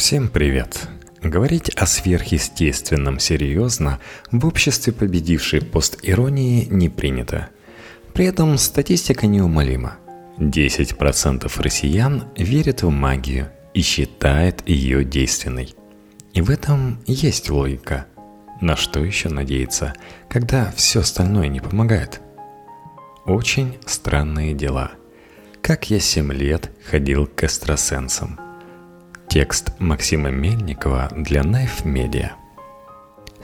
Всем привет! Говорить о сверхъестественном серьезно в обществе победившей постиронии не принято. При этом статистика неумолима. 10% россиян верят в магию и считают ее действенной. И в этом есть логика. На что еще надеяться, когда все остальное не помогает? Очень странные дела. Как я 7 лет ходил к экстрасенсам – Текст Максима Мельникова для Knife Media.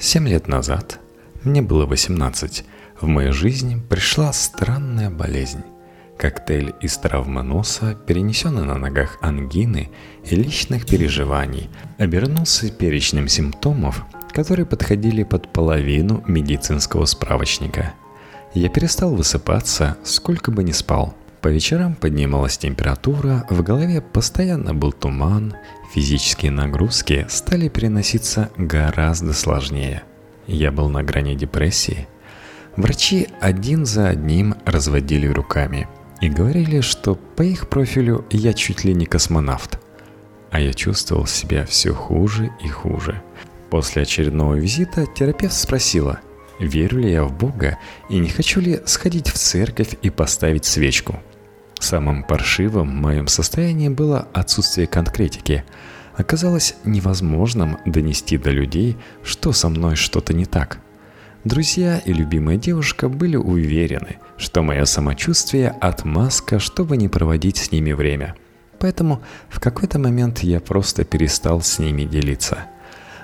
Семь лет назад, мне было 18, в мою жизнь пришла странная болезнь. Коктейль из травмы носа, перенесенный на ногах ангины и личных переживаний, обернулся перечнем симптомов, которые подходили под половину медицинского справочника. Я перестал высыпаться, сколько бы ни спал – по вечерам поднималась температура, в голове постоянно был туман, физические нагрузки стали переноситься гораздо сложнее. Я был на грани депрессии. Врачи один за одним разводили руками и говорили, что по их профилю я чуть ли не космонавт. А я чувствовал себя все хуже и хуже. После очередного визита терапевт спросила, верю ли я в Бога и не хочу ли сходить в церковь и поставить свечку – Самым паршивым в моем состоянии было отсутствие конкретики. Оказалось невозможным донести до людей, что со мной что-то не так. Друзья и любимая девушка были уверены, что мое самочувствие – отмазка, чтобы не проводить с ними время. Поэтому в какой-то момент я просто перестал с ними делиться.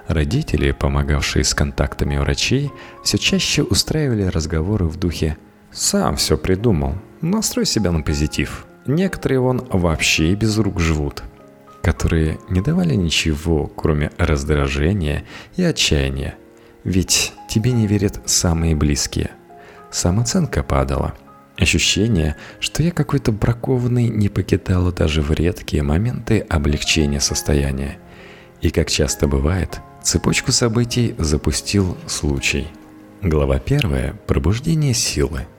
Родители, помогавшие с контактами врачей, все чаще устраивали разговоры в духе «сам все придумал, Настрой себя на позитив. Некоторые вон вообще без рук живут, которые не давали ничего, кроме раздражения и отчаяния. Ведь тебе не верят самые близкие. Самооценка падала. Ощущение, что я какой-то бракованный не покидало даже в редкие моменты облегчения состояния. И как часто бывает, цепочку событий запустил случай. Глава первая – пробуждение силы –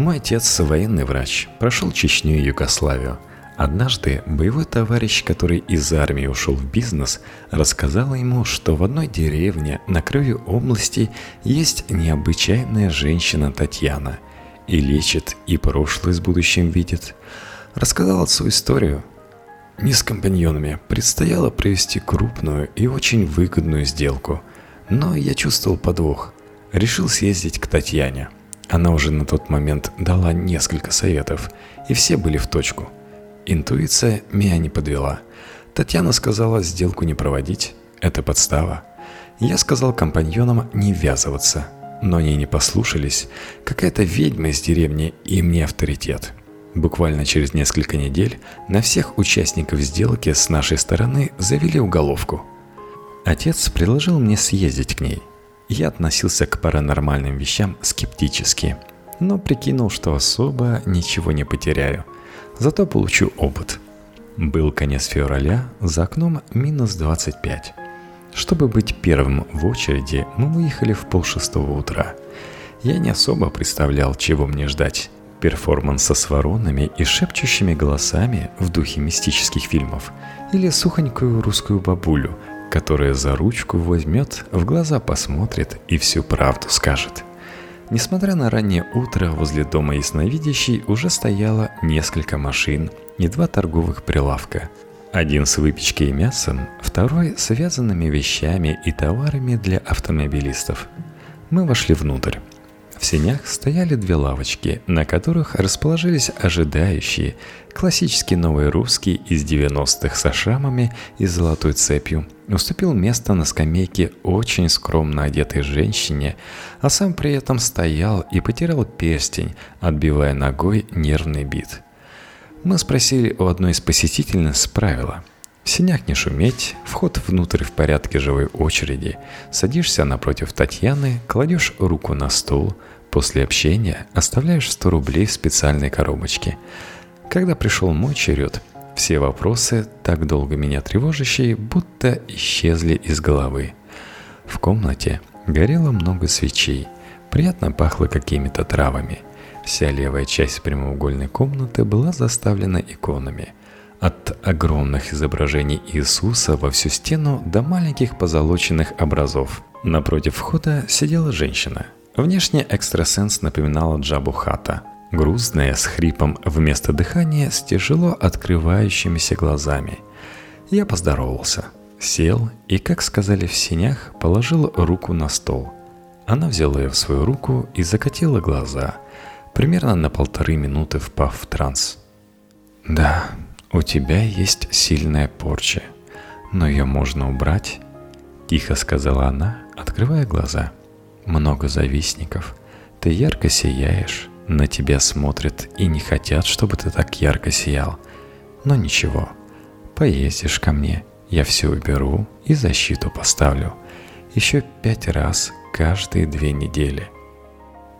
мой отец – военный врач, прошел Чечню и Югославию. Однажды боевой товарищ, который из армии ушел в бизнес, рассказал ему, что в одной деревне на краю области есть необычайная женщина Татьяна. И лечит, и прошлое с будущим видит. Рассказал отцу историю. Не с компаньонами предстояло провести крупную и очень выгодную сделку. Но я чувствовал подвох. Решил съездить к Татьяне – она уже на тот момент дала несколько советов, и все были в точку. Интуиция меня не подвела. Татьяна сказала сделку не проводить, это подстава. Я сказал компаньонам не ввязываться, но они не послушались. Какая-то ведьма из деревни и мне авторитет. Буквально через несколько недель на всех участников сделки с нашей стороны завели уголовку. Отец предложил мне съездить к ней. Я относился к паранормальным вещам скептически, но прикинул, что особо ничего не потеряю. Зато получу опыт. Был конец февраля, за окном минус 25. Чтобы быть первым в очереди, мы выехали в полшестого утра. Я не особо представлял, чего мне ждать. Перформанса с воронами и шепчущими голосами в духе мистических фильмов или сухонькую русскую бабулю – которая за ручку возьмет, в глаза посмотрит и всю правду скажет. Несмотря на раннее утро, возле дома ясновидящей уже стояло несколько машин и два торговых прилавка. Один с выпечкой и мясом, второй с связанными вещами и товарами для автомобилистов. Мы вошли внутрь. В сенях стояли две лавочки, на которых расположились ожидающие, классический новый русский из 90-х со шрамами и золотой цепью, уступил место на скамейке очень скромно одетой женщине, а сам при этом стоял и потирал перстень, отбивая ногой нервный бит. Мы спросили у одной из посетительниц правила – в синях не шуметь, вход внутрь в порядке живой очереди. Садишься напротив Татьяны, кладешь руку на стол, после общения оставляешь 100 рублей в специальной коробочке. Когда пришел мой черед, все вопросы, так долго меня тревожащие, будто исчезли из головы. В комнате горело много свечей, приятно пахло какими-то травами. Вся левая часть прямоугольной комнаты была заставлена иконами – От огромных изображений Иисуса во всю стену до маленьких позолоченных образов. Напротив входа сидела женщина. Внешне экстрасенс напоминала Джабу Хата. Грузная, с хрипом вместо дыхания, с тяжело открывающимися глазами. Я поздоровался. Сел и, как сказали в синях, положил руку на стол. Она взяла ее в свою руку и закатила глаза, примерно на полторы минуты впав в транс. «Да, у тебя есть сильная порча, но ее можно убрать», — тихо сказала она, открывая глаза. «Много завистников. Ты ярко сияешь, на тебя смотрят и не хотят, чтобы ты так ярко сиял. Но ничего, поездишь ко мне, я все уберу и защиту поставлю. Еще пять раз каждые две недели.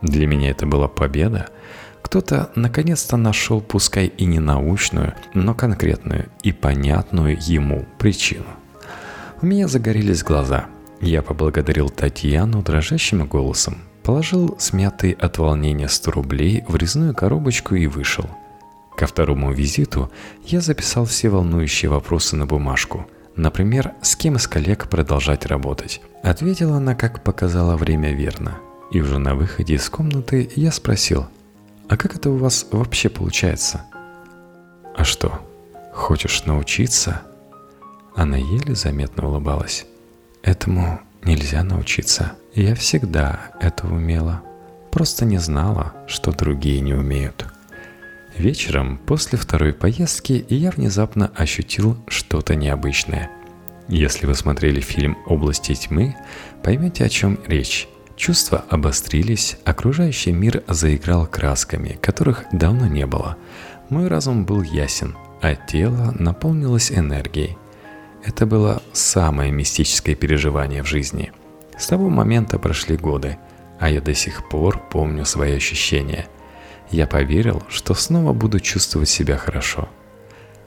Для меня это была победа. Кто-то наконец-то нашел, пускай и не научную, но конкретную и понятную ему причину. У меня загорелись глаза. Я поблагодарил Татьяну дрожащим голосом, положил смятый от волнения 100 рублей в резную коробочку и вышел. Ко второму визиту я записал все волнующие вопросы на бумажку – Например, с кем из коллег продолжать работать. Ответила она, как показала время верно. И уже на выходе из комнаты я спросил, а как это у вас вообще получается? А что, хочешь научиться? Она еле заметно улыбалась. Этому нельзя научиться. Я всегда это умела. Просто не знала, что другие не умеют. Вечером, после второй поездки, я внезапно ощутил что-то необычное. Если вы смотрели фильм «Области тьмы», поймете, о чем речь. Чувства обострились, окружающий мир заиграл красками, которых давно не было. Мой разум был ясен, а тело наполнилось энергией. Это было самое мистическое переживание в жизни. С того момента прошли годы, а я до сих пор помню свои ощущения – я поверил, что снова буду чувствовать себя хорошо.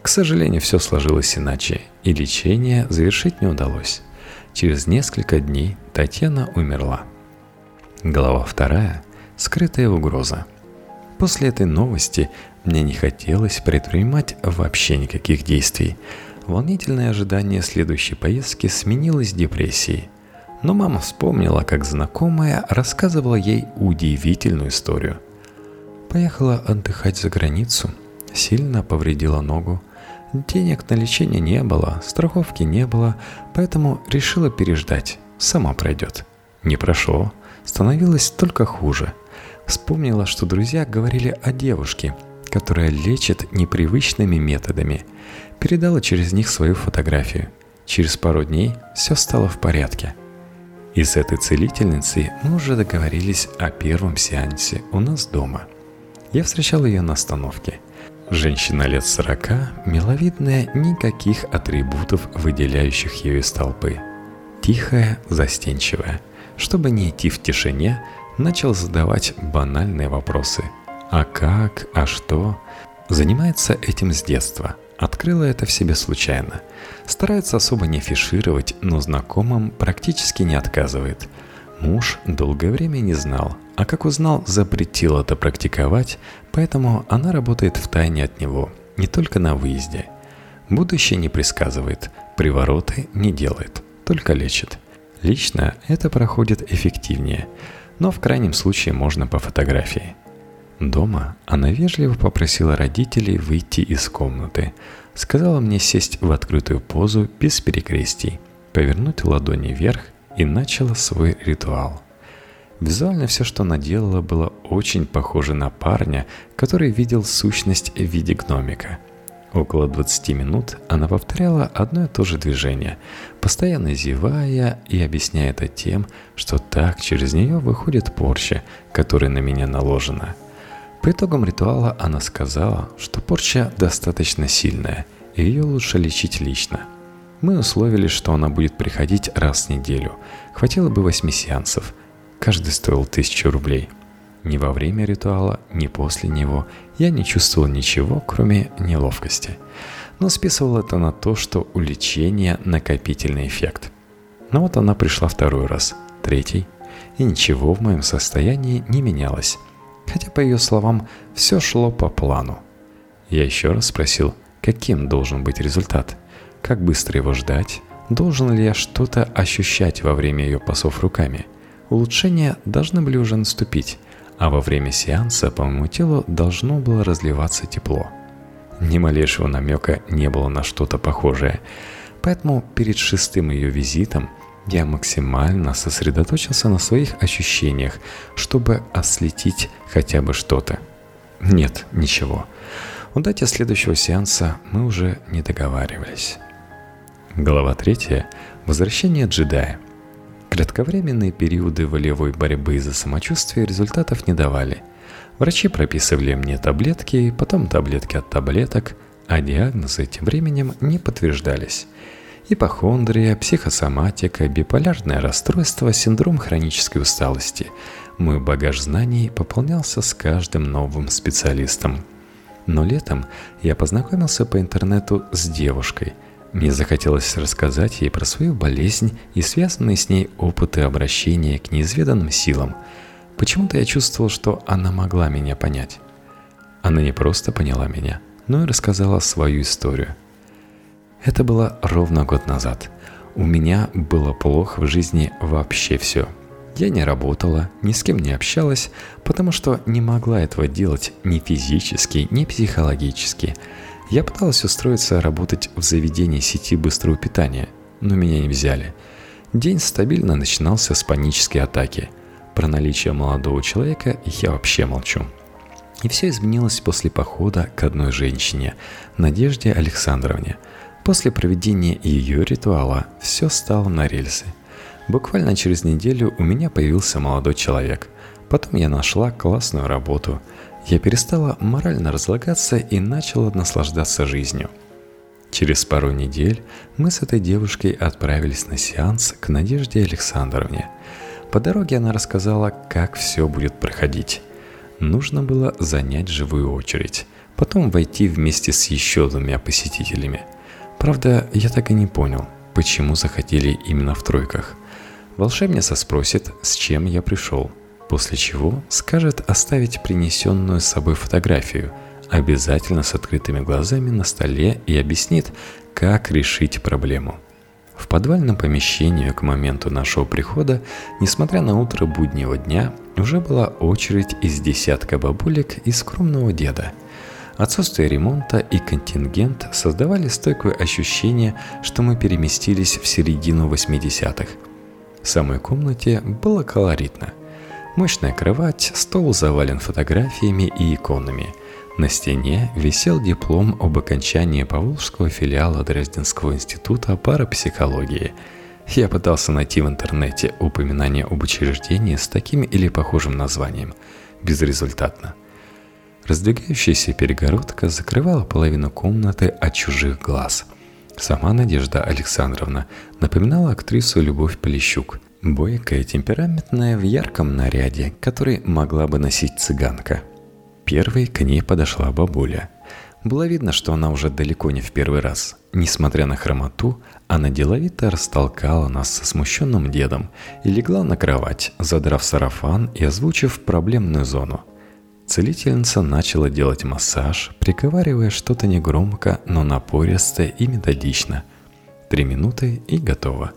К сожалению, все сложилось иначе, и лечение завершить не удалось. Через несколько дней Татьяна умерла. Глава вторая. Скрытая угроза. После этой новости мне не хотелось предпринимать вообще никаких действий. Волнительное ожидание следующей поездки сменилось депрессией. Но мама вспомнила, как знакомая рассказывала ей удивительную историю – Поехала отдыхать за границу, сильно повредила ногу. Денег на лечение не было, страховки не было, поэтому решила переждать, сама пройдет. Не прошло, становилось только хуже. Вспомнила, что друзья говорили о девушке, которая лечит непривычными методами. Передала через них свою фотографию. Через пару дней все стало в порядке. И с этой целительницей мы уже договорились о первом сеансе у нас дома – я встречал ее на остановке. Женщина лет сорока, миловидная, никаких атрибутов, выделяющих ее из толпы. Тихая, застенчивая. Чтобы не идти в тишине, начал задавать банальные вопросы. А как? А что? Занимается этим с детства. Открыла это в себе случайно. Старается особо не афишировать, но знакомым практически не отказывает – Муж долгое время не знал, а как узнал, запретил это практиковать, поэтому она работает в тайне от него, не только на выезде. Будущее не предсказывает, привороты не делает, только лечит. Лично это проходит эффективнее, но в крайнем случае можно по фотографии. Дома она вежливо попросила родителей выйти из комнаты, сказала мне сесть в открытую позу без перекрестий, повернуть ладони вверх и начала свой ритуал. Визуально все, что она делала, было очень похоже на парня, который видел сущность в виде гномика. Около 20 минут она повторяла одно и то же движение, постоянно зевая и объясняя это тем, что так через нее выходит порча, которая на меня наложена. По итогам ритуала она сказала, что порча достаточно сильная, и ее лучше лечить лично – мы условились, что она будет приходить раз в неделю. Хватило бы восьми сеансов. Каждый стоил тысячу рублей. Ни во время ритуала, ни после него я не чувствовал ничего, кроме неловкости. Но списывал это на то, что у лечения накопительный эффект. Но вот она пришла второй раз, третий, и ничего в моем состоянии не менялось. Хотя, по ее словам, все шло по плану. Я еще раз спросил, Каким должен быть результат? Как быстро его ждать? Должен ли я что-то ощущать во время ее пасов руками? Улучшения должны были уже наступить, а во время сеанса по моему телу должно было разливаться тепло. Ни малейшего намека не было на что-то похожее, поэтому перед шестым ее визитом я максимально сосредоточился на своих ощущениях, чтобы осветить хотя бы что-то. Нет, ничего. О дате следующего сеанса мы уже не договаривались. Глава 3. Возвращение джедая. Кратковременные периоды волевой борьбы за самочувствие результатов не давали. Врачи прописывали мне таблетки, потом таблетки от таблеток, а диагнозы тем временем не подтверждались. Ипохондрия, психосоматика, биполярное расстройство, синдром хронической усталости. Мой багаж знаний пополнялся с каждым новым специалистом. Но летом я познакомился по интернету с девушкой – мне захотелось рассказать ей про свою болезнь и связанные с ней опыты обращения к неизведанным силам. Почему-то я чувствовал, что она могла меня понять. Она не просто поняла меня, но и рассказала свою историю. Это было ровно год назад. У меня было плохо в жизни вообще все. Я не работала, ни с кем не общалась, потому что не могла этого делать ни физически, ни психологически – я пыталась устроиться работать в заведении сети быстрого питания, но меня не взяли. День стабильно начинался с панической атаки. Про наличие молодого человека я вообще молчу. И все изменилось после похода к одной женщине, Надежде Александровне. После проведения ее ритуала все стало на рельсы. Буквально через неделю у меня появился молодой человек. Потом я нашла классную работу – я перестала морально разлагаться и начала наслаждаться жизнью. Через пару недель мы с этой девушкой отправились на сеанс к Надежде Александровне. По дороге она рассказала, как все будет проходить. Нужно было занять живую очередь, потом войти вместе с еще двумя посетителями. Правда, я так и не понял, почему захотели именно в тройках. Волшебница спросит, с чем я пришел – после чего скажет оставить принесенную с собой фотографию, обязательно с открытыми глазами на столе и объяснит, как решить проблему. В подвальном помещении к моменту нашего прихода, несмотря на утро буднего дня, уже была очередь из десятка бабулек и скромного деда. Отсутствие ремонта и контингент создавали стойкое ощущение, что мы переместились в середину 80-х. В самой комнате было колоритно – Мощная кровать, стол завален фотографиями и иконами. На стене висел диплом об окончании Поволжского филиала Дрезденского института парапсихологии. Я пытался найти в интернете упоминание об учреждении с таким или похожим названием. Безрезультатно. Раздвигающаяся перегородка закрывала половину комнаты от чужих глаз. Сама Надежда Александровна напоминала актрису Любовь Полищук – Бойкая, темпераментная, в ярком наряде, который могла бы носить цыганка. Первой к ней подошла бабуля. Было видно, что она уже далеко не в первый раз. Несмотря на хромоту, она деловито растолкала нас со смущенным дедом и легла на кровать, задрав сарафан и озвучив проблемную зону. Целительница начала делать массаж, приговаривая что-то негромко, но напористо и методично. Три минуты и готово.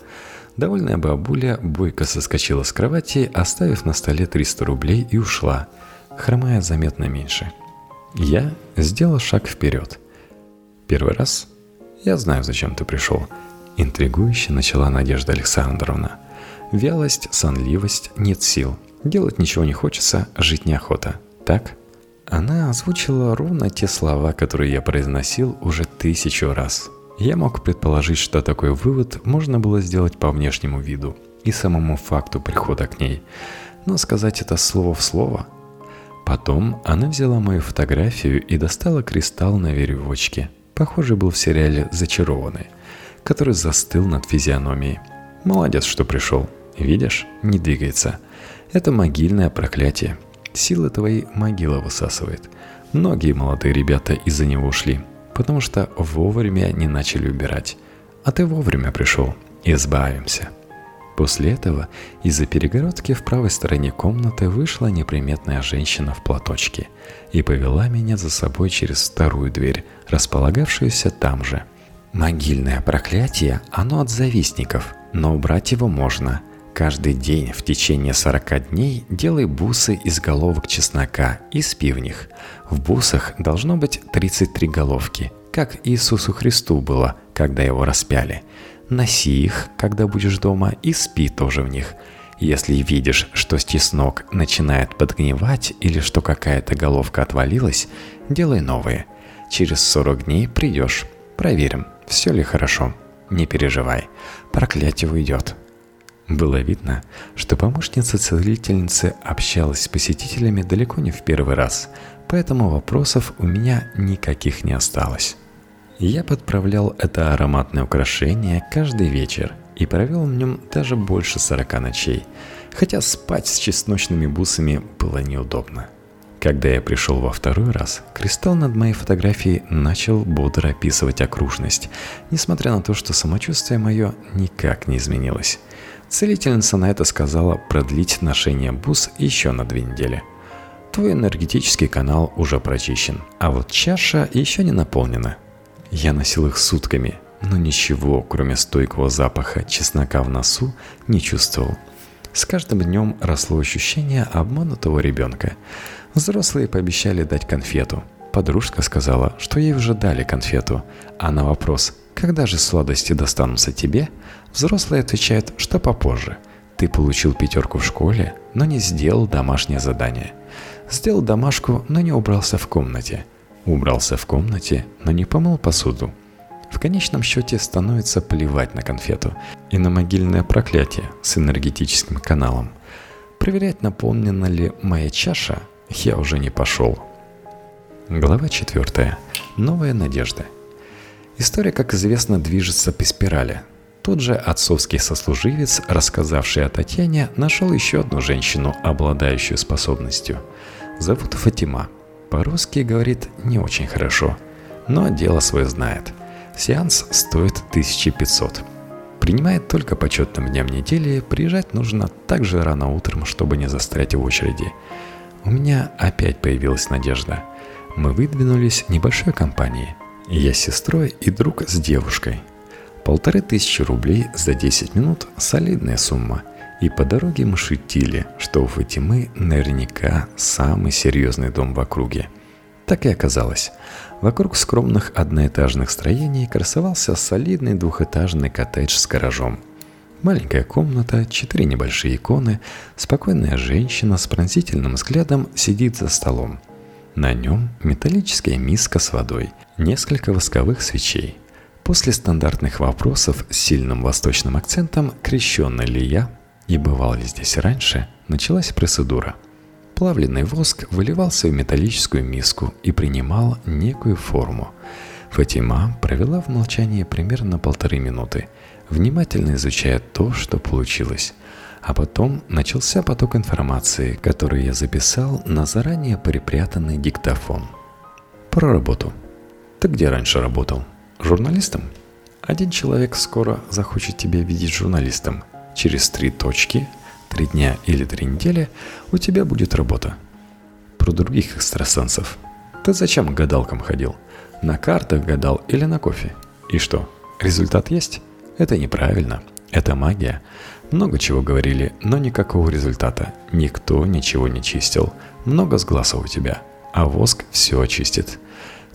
Довольная бабуля бойко соскочила с кровати, оставив на столе 300 рублей и ушла, хромая заметно меньше. Я сделал шаг вперед. Первый раз? Я знаю, зачем ты пришел. Интригующе начала Надежда Александровна. Вялость, сонливость, нет сил. Делать ничего не хочется, жить неохота. Так? Она озвучила ровно те слова, которые я произносил уже тысячу раз – я мог предположить, что такой вывод можно было сделать по внешнему виду и самому факту прихода к ней, но сказать это слово в слово. Потом она взяла мою фотографию и достала кристалл на веревочке, похожий был в сериале «Зачарованный», который застыл над физиономией. Молодец, что пришел. Видишь, не двигается. Это могильное проклятие. Силы твоей могила высасывает. Многие молодые ребята из-за него ушли потому что вовремя не начали убирать. А ты вовремя пришел. Избавимся. После этого из-за перегородки в правой стороне комнаты вышла неприметная женщина в платочке и повела меня за собой через вторую дверь, располагавшуюся там же. Могильное проклятие, оно от завистников, но убрать его можно. Каждый день в течение 40 дней делай бусы из головок чеснока и спи в них. В бусах должно быть 33 головки, как Иисусу Христу было, когда его распяли – носи их, когда будешь дома, и спи тоже в них. Если видишь, что стеснок начинает подгнивать или что какая-то головка отвалилась, делай новые. Через 40 дней придешь. Проверим, все ли хорошо. Не переживай, проклятие уйдет. Было видно, что помощница целительницы общалась с посетителями далеко не в первый раз, поэтому вопросов у меня никаких не осталось. Я подправлял это ароматное украшение каждый вечер и провел в нем даже больше 40 ночей, хотя спать с чесночными бусами было неудобно. Когда я пришел во второй раз, кристалл над моей фотографией начал бодро описывать окружность, несмотря на то, что самочувствие мое никак не изменилось. Целительница на это сказала продлить ношение бус еще на две недели. Твой энергетический канал уже прочищен, а вот чаша еще не наполнена – я носил их сутками, но ничего, кроме стойкого запаха чеснока в носу, не чувствовал. С каждым днем росло ощущение обманутого ребенка. Взрослые пообещали дать конфету. Подружка сказала, что ей уже дали конфету, а на вопрос «Когда же сладости достанутся тебе?» взрослые отвечают, что попозже. Ты получил пятерку в школе, но не сделал домашнее задание. Сделал домашку, но не убрался в комнате – Убрался в комнате, но не помыл посуду. В конечном счете становится плевать на конфету и на могильное проклятие с энергетическим каналом. Проверять, наполнена ли моя чаша, я уже не пошел. Глава 4. Новая надежда. История, как известно, движется по спирали. Тот же отцовский сослуживец, рассказавший о Татьяне, нашел еще одну женщину, обладающую способностью. Зовут Фатима – по-русски говорит не очень хорошо, но дело свое знает. Сеанс стоит 1500. Принимает только по четным дням недели, приезжать нужно так же рано утром, чтобы не застрять в очереди. У меня опять появилась надежда. Мы выдвинулись небольшой компанией. Я с сестрой и друг с девушкой. Полторы тысячи рублей за 10 минут – солидная сумма – и по дороге мы шутили, что у Фатимы наверняка самый серьезный дом в округе. Так и оказалось. Вокруг скромных одноэтажных строений красовался солидный двухэтажный коттедж с гаражом. Маленькая комната, четыре небольшие иконы, спокойная женщина с пронзительным взглядом сидит за столом. На нем металлическая миска с водой, несколько восковых свечей. После стандартных вопросов с сильным восточным акцентом «Крещенный ли я?» И бывал ли здесь раньше, началась процедура. Плавленный воск выливался в металлическую миску и принимал некую форму. Фатима провела в молчании примерно полторы минуты, внимательно изучая то, что получилось. А потом начался поток информации, который я записал на заранее припрятанный диктофон. Про работу. Ты где раньше работал? Журналистом? Один человек скоро захочет тебя видеть журналистом – Через три точки, три дня или три недели у тебя будет работа. Про других экстрасенсов. Ты зачем к гадалкам ходил? На картах гадал или на кофе? И что, результат есть? Это неправильно. Это магия. Много чего говорили, но никакого результата. Никто ничего не чистил. Много сглазов у тебя. А воск все очистит.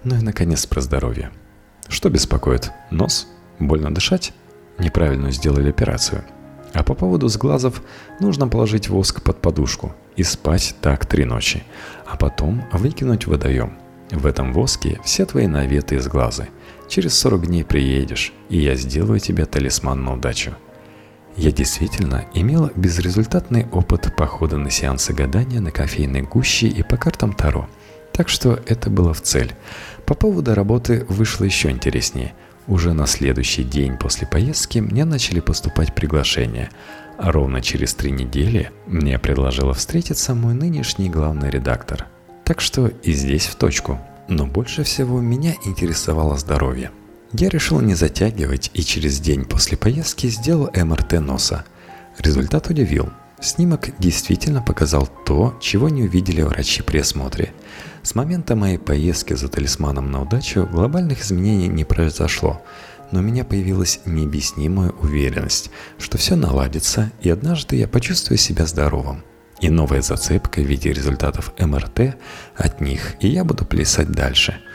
Ну и наконец про здоровье. Что беспокоит? Нос? Больно дышать? Неправильно сделали операцию. А по поводу сглазов нужно положить воск под подушку и спать так три ночи, а потом выкинуть в водоем. В этом воске все твои наветы и сглазы. Через 40 дней приедешь, и я сделаю тебе талисман на удачу. Я действительно имел безрезультатный опыт похода на сеансы гадания на кофейной гуще и по картам Таро. Так что это было в цель. По поводу работы вышло еще интереснее – уже на следующий день после поездки мне начали поступать приглашения, а ровно через три недели мне предложила встретиться мой нынешний главный редактор. Так что и здесь в точку. Но больше всего меня интересовало здоровье. Я решил не затягивать и через день после поездки сделал МРТ носа. Результат удивил. Снимок действительно показал то, чего не увидели врачи при осмотре. С момента моей поездки за талисманом на удачу глобальных изменений не произошло, но у меня появилась необъяснимая уверенность, что все наладится, и однажды я почувствую себя здоровым. И новая зацепка в виде результатов МРТ от них, и я буду плясать дальше –